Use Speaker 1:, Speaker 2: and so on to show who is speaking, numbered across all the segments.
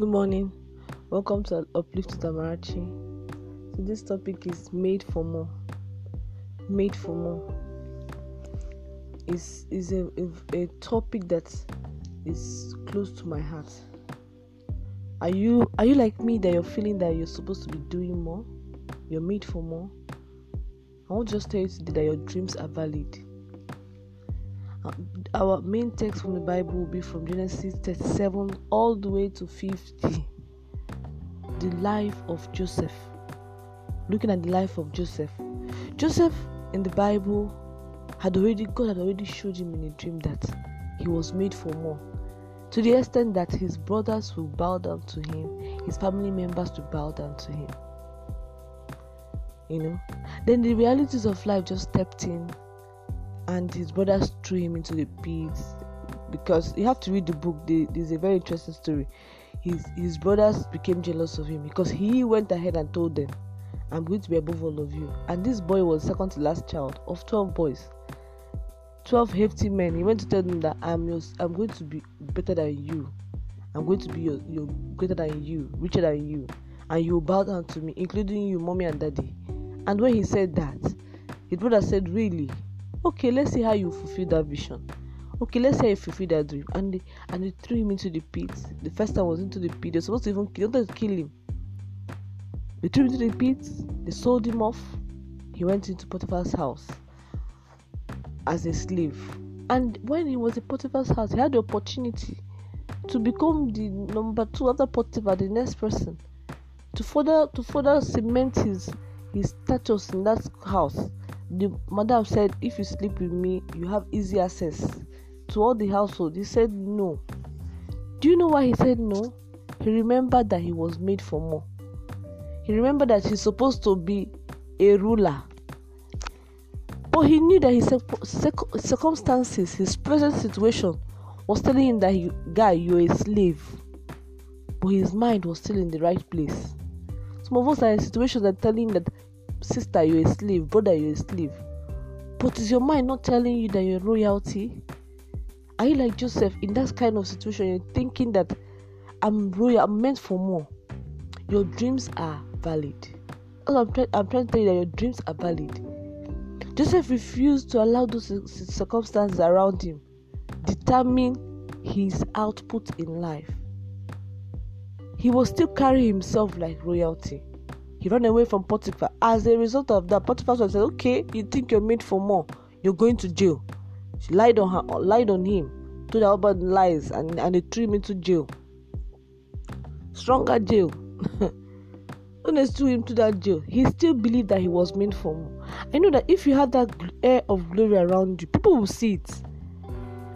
Speaker 1: Good morning. Welcome to Uplift Tamarachi. So this topic is made for more. Made for more is is a, a, a topic that is close to my heart. Are you are you like me that you're feeling that you're supposed to be doing more? You're made for more. I to just tell you today that your dreams are valid. Uh, our main text from the Bible will be from Genesis 37 all the way to 50. The life of Joseph. Looking at the life of Joseph. Joseph in the Bible had already, God had already showed him in a dream that he was made for more. To the extent that his brothers will bow down to him, his family members will bow down to him. You know? Then the realities of life just stepped in and his brothers threw him into the pit because you have to read the book. There's a very interesting story. His his brothers became jealous of him because he went ahead and told them i'm going to be above all of you. And this boy was second to last child of 12 boys. 12 hefty men. He went to tell them that i'm your, i'm going to be better than you. I'm going to be your, your greater than you richer than you. And you bow down to me including you mommy and daddy. And when he said that his brother said really okay let's see how you fulfill that vision. Okay let's say you fulfill that dream. And they, and they threw him into the pit. The first time was into the pit. They're supposed to even kill, to kill him? They threw him into the pit. They sold him off. He went into potiphar's house as a slave. And when he was in potiphar's house he had the opportunity to become the number two after potiphar the next person to further to further cement his his status in that house the madam said if you sleep with me you have easy access to all the household. He said no. Do you know why he said no? He remembered that he was made for more. He remembered that he's supposed to be a ruler. But he knew that his circumstances his present situation was telling him that you, guy you're a slave. But his mind was still in the right place. Some of us are in situations that telling that sister, you're a slave, brother, you're a slave. But is your mind not telling you that you're royalty? Are you like Joseph in that kind of situation? You're thinking that I'm royal, I'm meant for more. Your dreams are valid. I'm, try- I'm trying to tell you that your dreams are valid. Joseph refused to allow those circumstances around him determine his output in life. He was still carrying himself like royalty. He ran away from Potiphar. As a result of that, Potiphar said, "Okay, you think you're made for more? You're going to jail." She lied on her, lied on him, told her about lies, and and they threw him into jail. Stronger jail. when they threw him to that jail, he still believed that he was made for more. I know that if you had that air of glory around you, people will see it.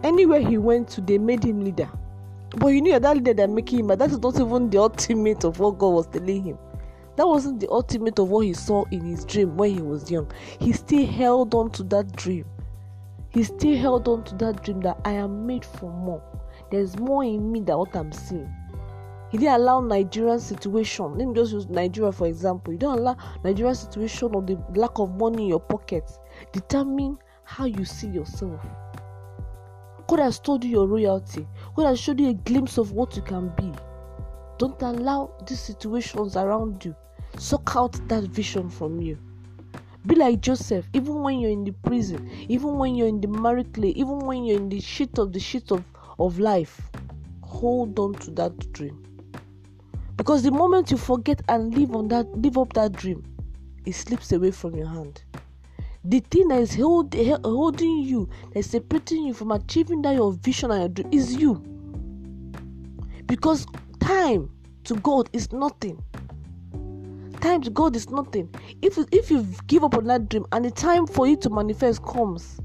Speaker 1: Anywhere he went to, they made him leader. But you knew that leader they're making him, but that's not even the ultimate of what God was telling him. That wasn't the ultimate of what he saw in his dream when he was young. He still held on to that dream. He still held on to that dream that I am made for more. There's more in me than what I'm seeing. He didn't allow Nigerian situation. Let me just use Nigeria for example. You don't allow Nigerian situation or the lack of money in your pockets determine how you see yourself. God has told you your royalty. God has showed you a glimpse of what you can be. Don't allow these situations around you suck out that vision from you. Be like Joseph, even when you're in the prison, even when you're in the married clay, even when you're in the shit of the shit of, of life, hold on to that dream. Because the moment you forget and live on that, live up that dream, it slips away from your hand. The thing that is hold, holding you, that is separating you from achieving that your vision and your dream is you. Because time to God is nothing time to God is nothing. If if you give up on that dream and the time for it to manifest comes,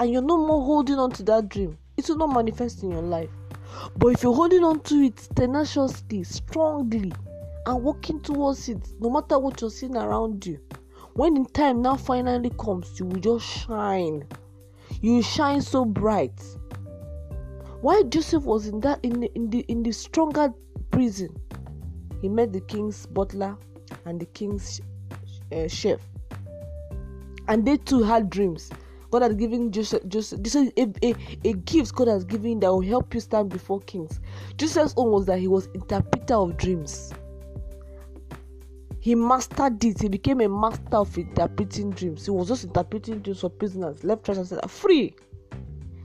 Speaker 1: and you're no more holding on to that dream, it will not manifest in your life. But if you're holding on to it tenaciously, strongly, and working towards it, no matter what you're seeing around you, when the time now finally comes, you will just shine. You shine so bright. Why Joseph was in that in the, in the in the stronger prison, he met the king's butler and the king's uh, chef. And they too had dreams. God has given Joseph. Joseph this is a, a, a gift God has given that will help you stand before kings. Joseph's own was that he was interpreter of dreams. He mastered it. He became a master of interpreting dreams. He was just interpreting dreams for prisoners, left, right, and center. Free.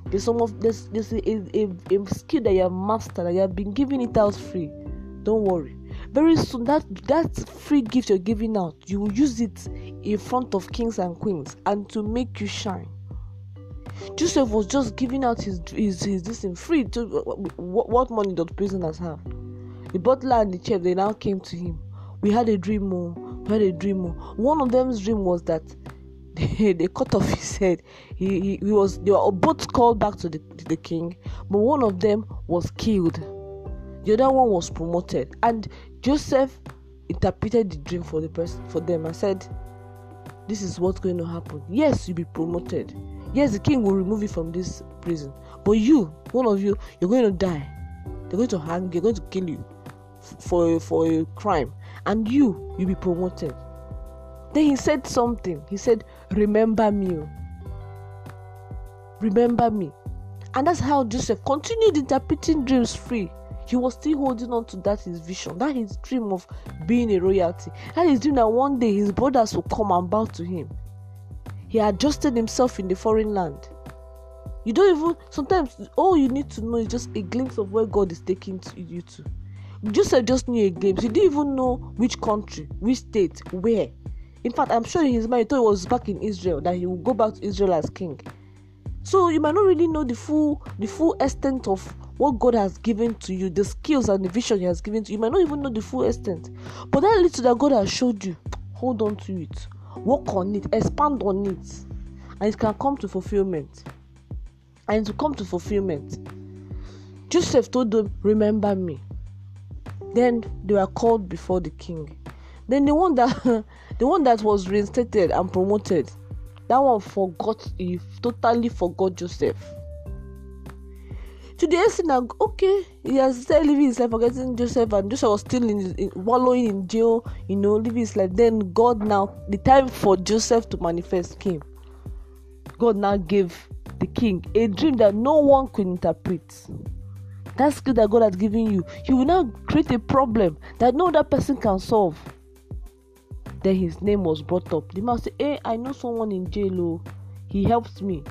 Speaker 1: There's some of this. There's a, a, a skill that you have mastered. That you have been giving it out free. Don't worry. Very soon, that that free gift you're giving out, you will use it in front of kings and queens, and to make you shine. Joseph was just giving out his his, his this in free. To what, what money did prisoners have? The butler and the chef they now came to him we had a dream oh, we had a dream oh. one of them's dream was that they, they cut off his head he, he, he, was they were both called back to the, to the king but one of them was killed the other one was promoted and joseph interpreted the dream for the person for them and said this is what's going to happen. Yes you'll be promoted. Yes the king will remove you from this prison. But you one of you you're going to die. They're going to hang you, they're going to kill you for for a crime. And you you'll be promoted. Then he said something. He said remember me oh. remember me. And that's how joseph continued interpreting dreams free he was still holding on to that his vision that his dream of being a royalty that his dream that one day his brothers will come and bow to him he adjusted himself in the foreign land you don't even sometimes all you need to know is just a glimpse of where god is taking you to Joseph just knew a glimpse. He didn't even know which country, which state, where. In fact, I'm sure in his mind he thought he was back in Israel, that he would go back to Israel as king. So you might not really know the full the full extent of what God has given to you, the skills and the vision He has given to you. You might not even know the full extent. But that little that God has showed you, hold on to it, work on it, expand on it, and it can come to fulfillment. And to come to fulfillment. Joseph told them, Remember me. Then they were called before the king. Then the one that the one that was reinstated and promoted, that one forgot he totally forgot Joseph. To the okay, he has started living his life forgetting Joseph, and Joseph was still in, in wallowing in jail, you know, living his life. Then God now the time for Joseph to manifest came. God now gave the king a dream that no one could interpret that skill that God has given you, you will now create a problem that no other person can solve. Then his name was brought up. The man said, Hey, I know someone in jail. Oh. He helps me.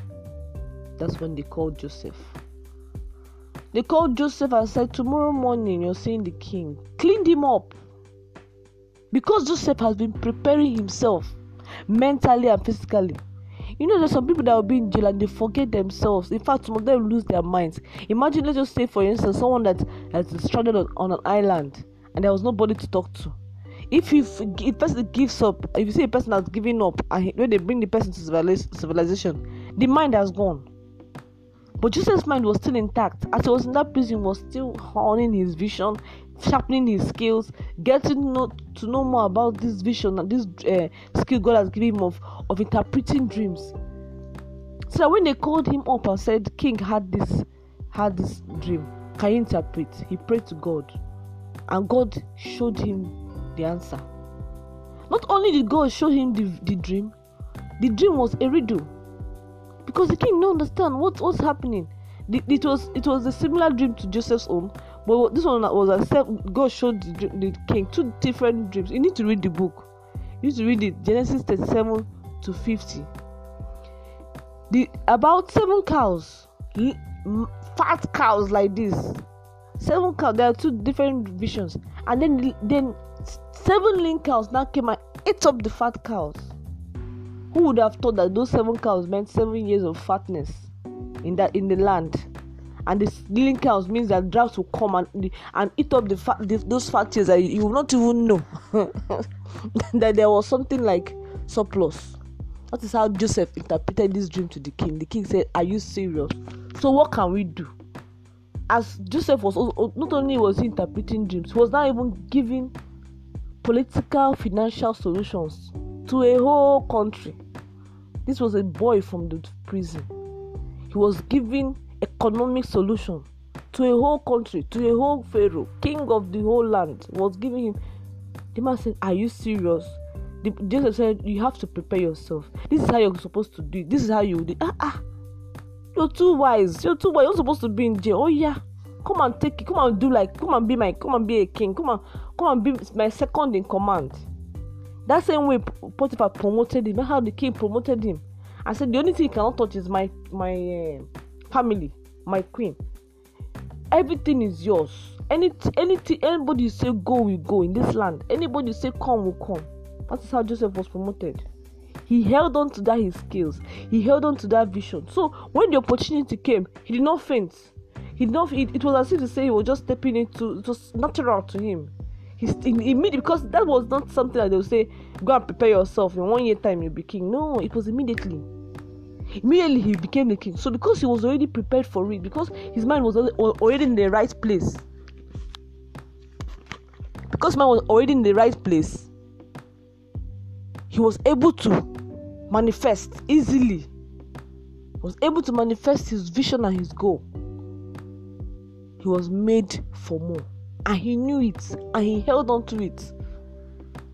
Speaker 1: That's when they called Joseph. They called Joseph and said, Tomorrow morning you're seeing the king. Cleaned him up. Because Joseph has been preparing himself mentally and physically you know, there's some people that will be in jail and they forget themselves. In fact, some of them lose their minds. Imagine, let's just say, for instance, someone that has stranded on, on an island and there was nobody to talk to. If you if person gives up, if you see a person that's giving up, and when they bring the person to civilization, the mind has gone. But jesus mind was still intact. As he was in that prison, was still honing his vision, sharpening his skills, getting know, to know more about this vision and this uh, skill God has given him of, of interpreting dreams. So when they called him up and said, King had this had this dream, can you interpret? He prayed to God, and God showed him the answer. Not only did God show him the, the dream, the dream was a riddle. Because the king didn't understand what was happening. The, it was it was a similar dream to Joseph's own, but this one was accept. God showed the, the, king two different dreams. You need to read the book. You need to read it. Genesis 37 to 50. The about seven cows, fat cows like this. Seven cows. There are two different visions, and then then seven lean cows now came and ate up the fat cows. Who would have thought that those seven cows meant seven years of fatness in that in the land? and the lean cows means that drought will come and and eat up the fat the, those fat years that you will not even know that there was something like surplus. That is how Joseph interpreted this dream to the king. The king said, "Are you serious? So what can we do?" As Joseph was also, not only was he interpreting dreams, he was not even giving political financial solutions to a whole country. This was a boy from the prison. He was giving economic solution to a whole country, to a whole pharaoh, king of the whole land, was giving him. The man said, Are you serious? the, Joseph said, You have to prepare yourself. This is how you're supposed to do. This is how you do. Ah, ah. You're too wise. You're too wise. You're supposed to be in jail. Oh, yeah. Come and take it. Come and do like, come and be my, come and be a king. Come and, come and be my second in command. That same way Potiphar promoted him. How the king promoted him. I said, The only thing you cannot touch is my, my uh, family, my queen. Everything is yours. Any, anything, anybody say go, will go in this land. Anybody say come, will come. That is how Joseph was promoted. He held on to that his skills. He held on to that vision. So when the opportunity came, he did not faint. He not. It, it was as if to say he was just stepping into. It was natural to him. He immediately because that was not something that they would say. Go and prepare yourself. In one year time, you'll be king. No, it was immediately. Immediately he became the king. So because he was already prepared for it, because his mind was already in the right place, because man was already in the right place, he was able to manifest easily. Was able to manifest his vision and his goal. He was made for more. And he knew it and he held on to it.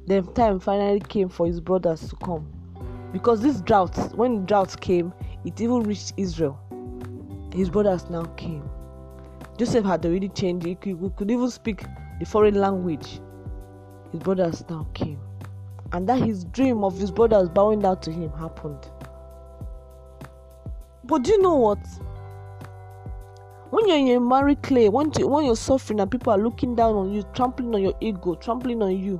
Speaker 1: Then time finally came for his brothers to come. Because this drought, when the drought came, it even reached Israel. His brothers now came. Joseph had already changed, he could, could even speak the foreign language. His brothers now came and that his dream of his brothers bowing down to him happened. But do you know what? When you're in a married clay, when, you, when you're suffering and people are looking down on you, trampling on your ego, trampling on you,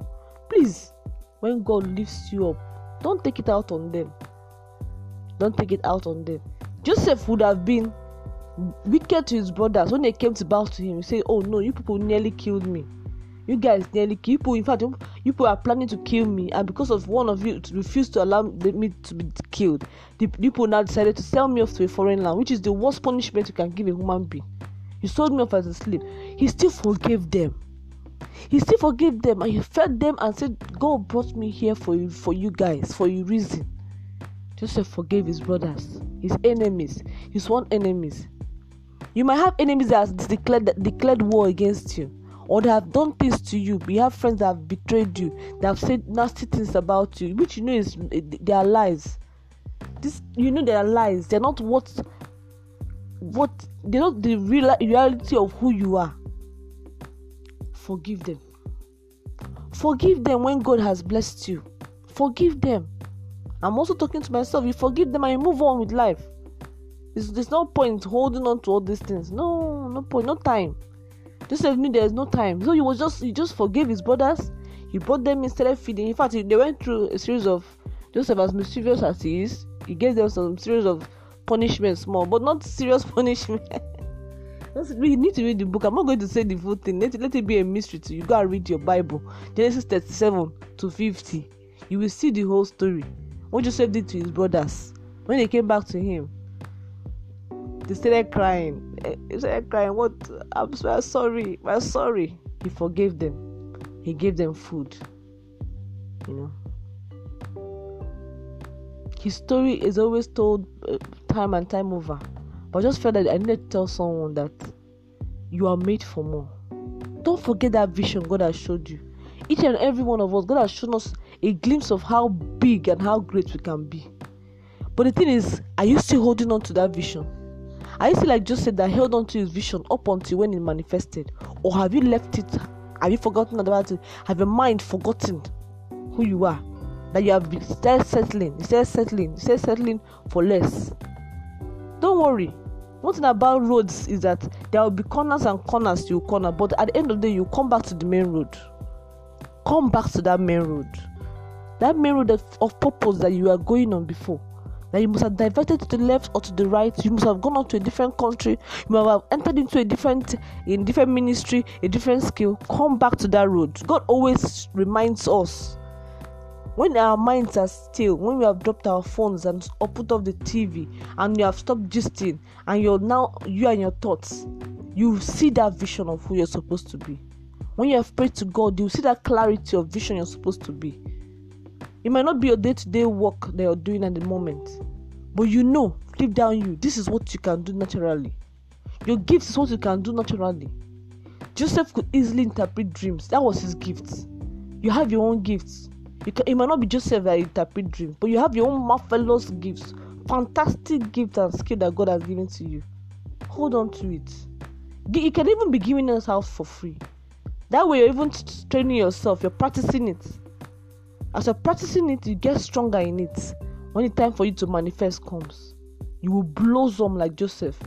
Speaker 1: please, when God lifts you up, don't take it out on them. Don't take it out on them. Joseph would have been wicked to his brothers when they came to bow to him. Said, Oh no, you people nearly killed me you guys nearly people in fact you people are planning to kill me and because of one of you refused to allow me to be killed. The people now decided to sell me off to a foreign land which is the worst punishment you can give a human being. You sold me off as a slave. He still forgave them. He still forgave them and he fed them and said god brought me here for you for you guys for your reason. Joseph forgave his brothers his enemies his one enemies. You might have enemies that have declared declared war against you or they have done things to you. We have friends that have betrayed you, they have said nasty things about you, which you know is they are lies. This you know they are lies. They're not what what they're not the real reality of who you are. Forgive them. Forgive them when God has blessed you. Forgive them. I'm also talking to myself. You forgive them and you move on with life. There's no point holding on to all these things. No, no point, no time. Joseph knew there was no time, so he was just he just forgave his brothers. He brought them instead of feeding. In fact, they went through a series of Joseph, as mischievous as he is, he gave them some series of punishments, small, but not serious punishment. we need to read the book. I'm not going to say the full thing. Let it, let it be a mystery to you. Go and read your Bible, Genesis 37 to 50. You will see the whole story. What Joseph did to his brothers when they came back to him they started crying. He started crying. What? I'm so sorry. I'm sorry. He forgave them. He gave them food. You know. His story is always told uh, time and time over. But I just felt that I needed to tell someone that you are made for more. Don't forget that vision God has showed you. Each and every one of us, God has shown us a glimpse of how big and how great we can be. But the thing is, are you still holding on to that vision? Are you still like Joseph said, that held on to his vision up until when it manifested? Or have you left it? Have you forgotten about it? Have your mind forgotten who you are? That you have been started settling, started settling, started settling for less. Don't worry. One thing about roads is that there will be corners and corners you corner, but at the end of the day, you come back to the main road. Come back to that main road. That main road of, of purpose that you are going on before that you must have diverted to the left or to the right. You must have gone on to a different country. You must have entered into a different in different ministry a different skill. Come back to that road. God always reminds us when our minds are still when we have dropped our phones and or put off the tv and you have stopped gisting and you're now you and your thoughts you see that vision of who you're supposed to be. When you have prayed to god you see that clarity of vision you're supposed to be it might not be your day to day work that you're doing at the moment, but you know deep down you this is what you can do naturally. Your gift is what you can do naturally. Joseph could easily interpret dreams, that was his gift. You have your own gifts. You can, it might not be Joseph that interpret dreams, but you have your own marvelous gifts, fantastic gifts and skill that God has given to you. Hold on to it. You can even be giving us out for free. That way, you're even training yourself. You're practicing it. As you're practicing it, you get stronger in it. When the time for you to manifest comes, you will blossom like Joseph.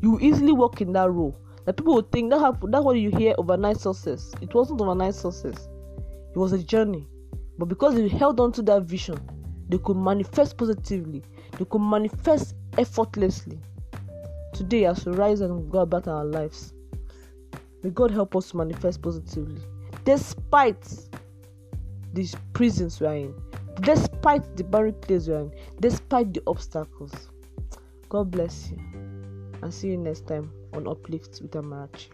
Speaker 1: You will easily walk in that role. That people will think that have, that's what you hear overnight success. It wasn't overnight success. It was a journey. But because they held on to that vision, they could manifest positively. They could manifest effortlessly. Today, as we rise and go about our lives, may God help us to manifest positively. Despite these prisons we are in, despite the barricades we are in, despite the obstacles. God bless you. And see you next time on Uplift with Amarachi.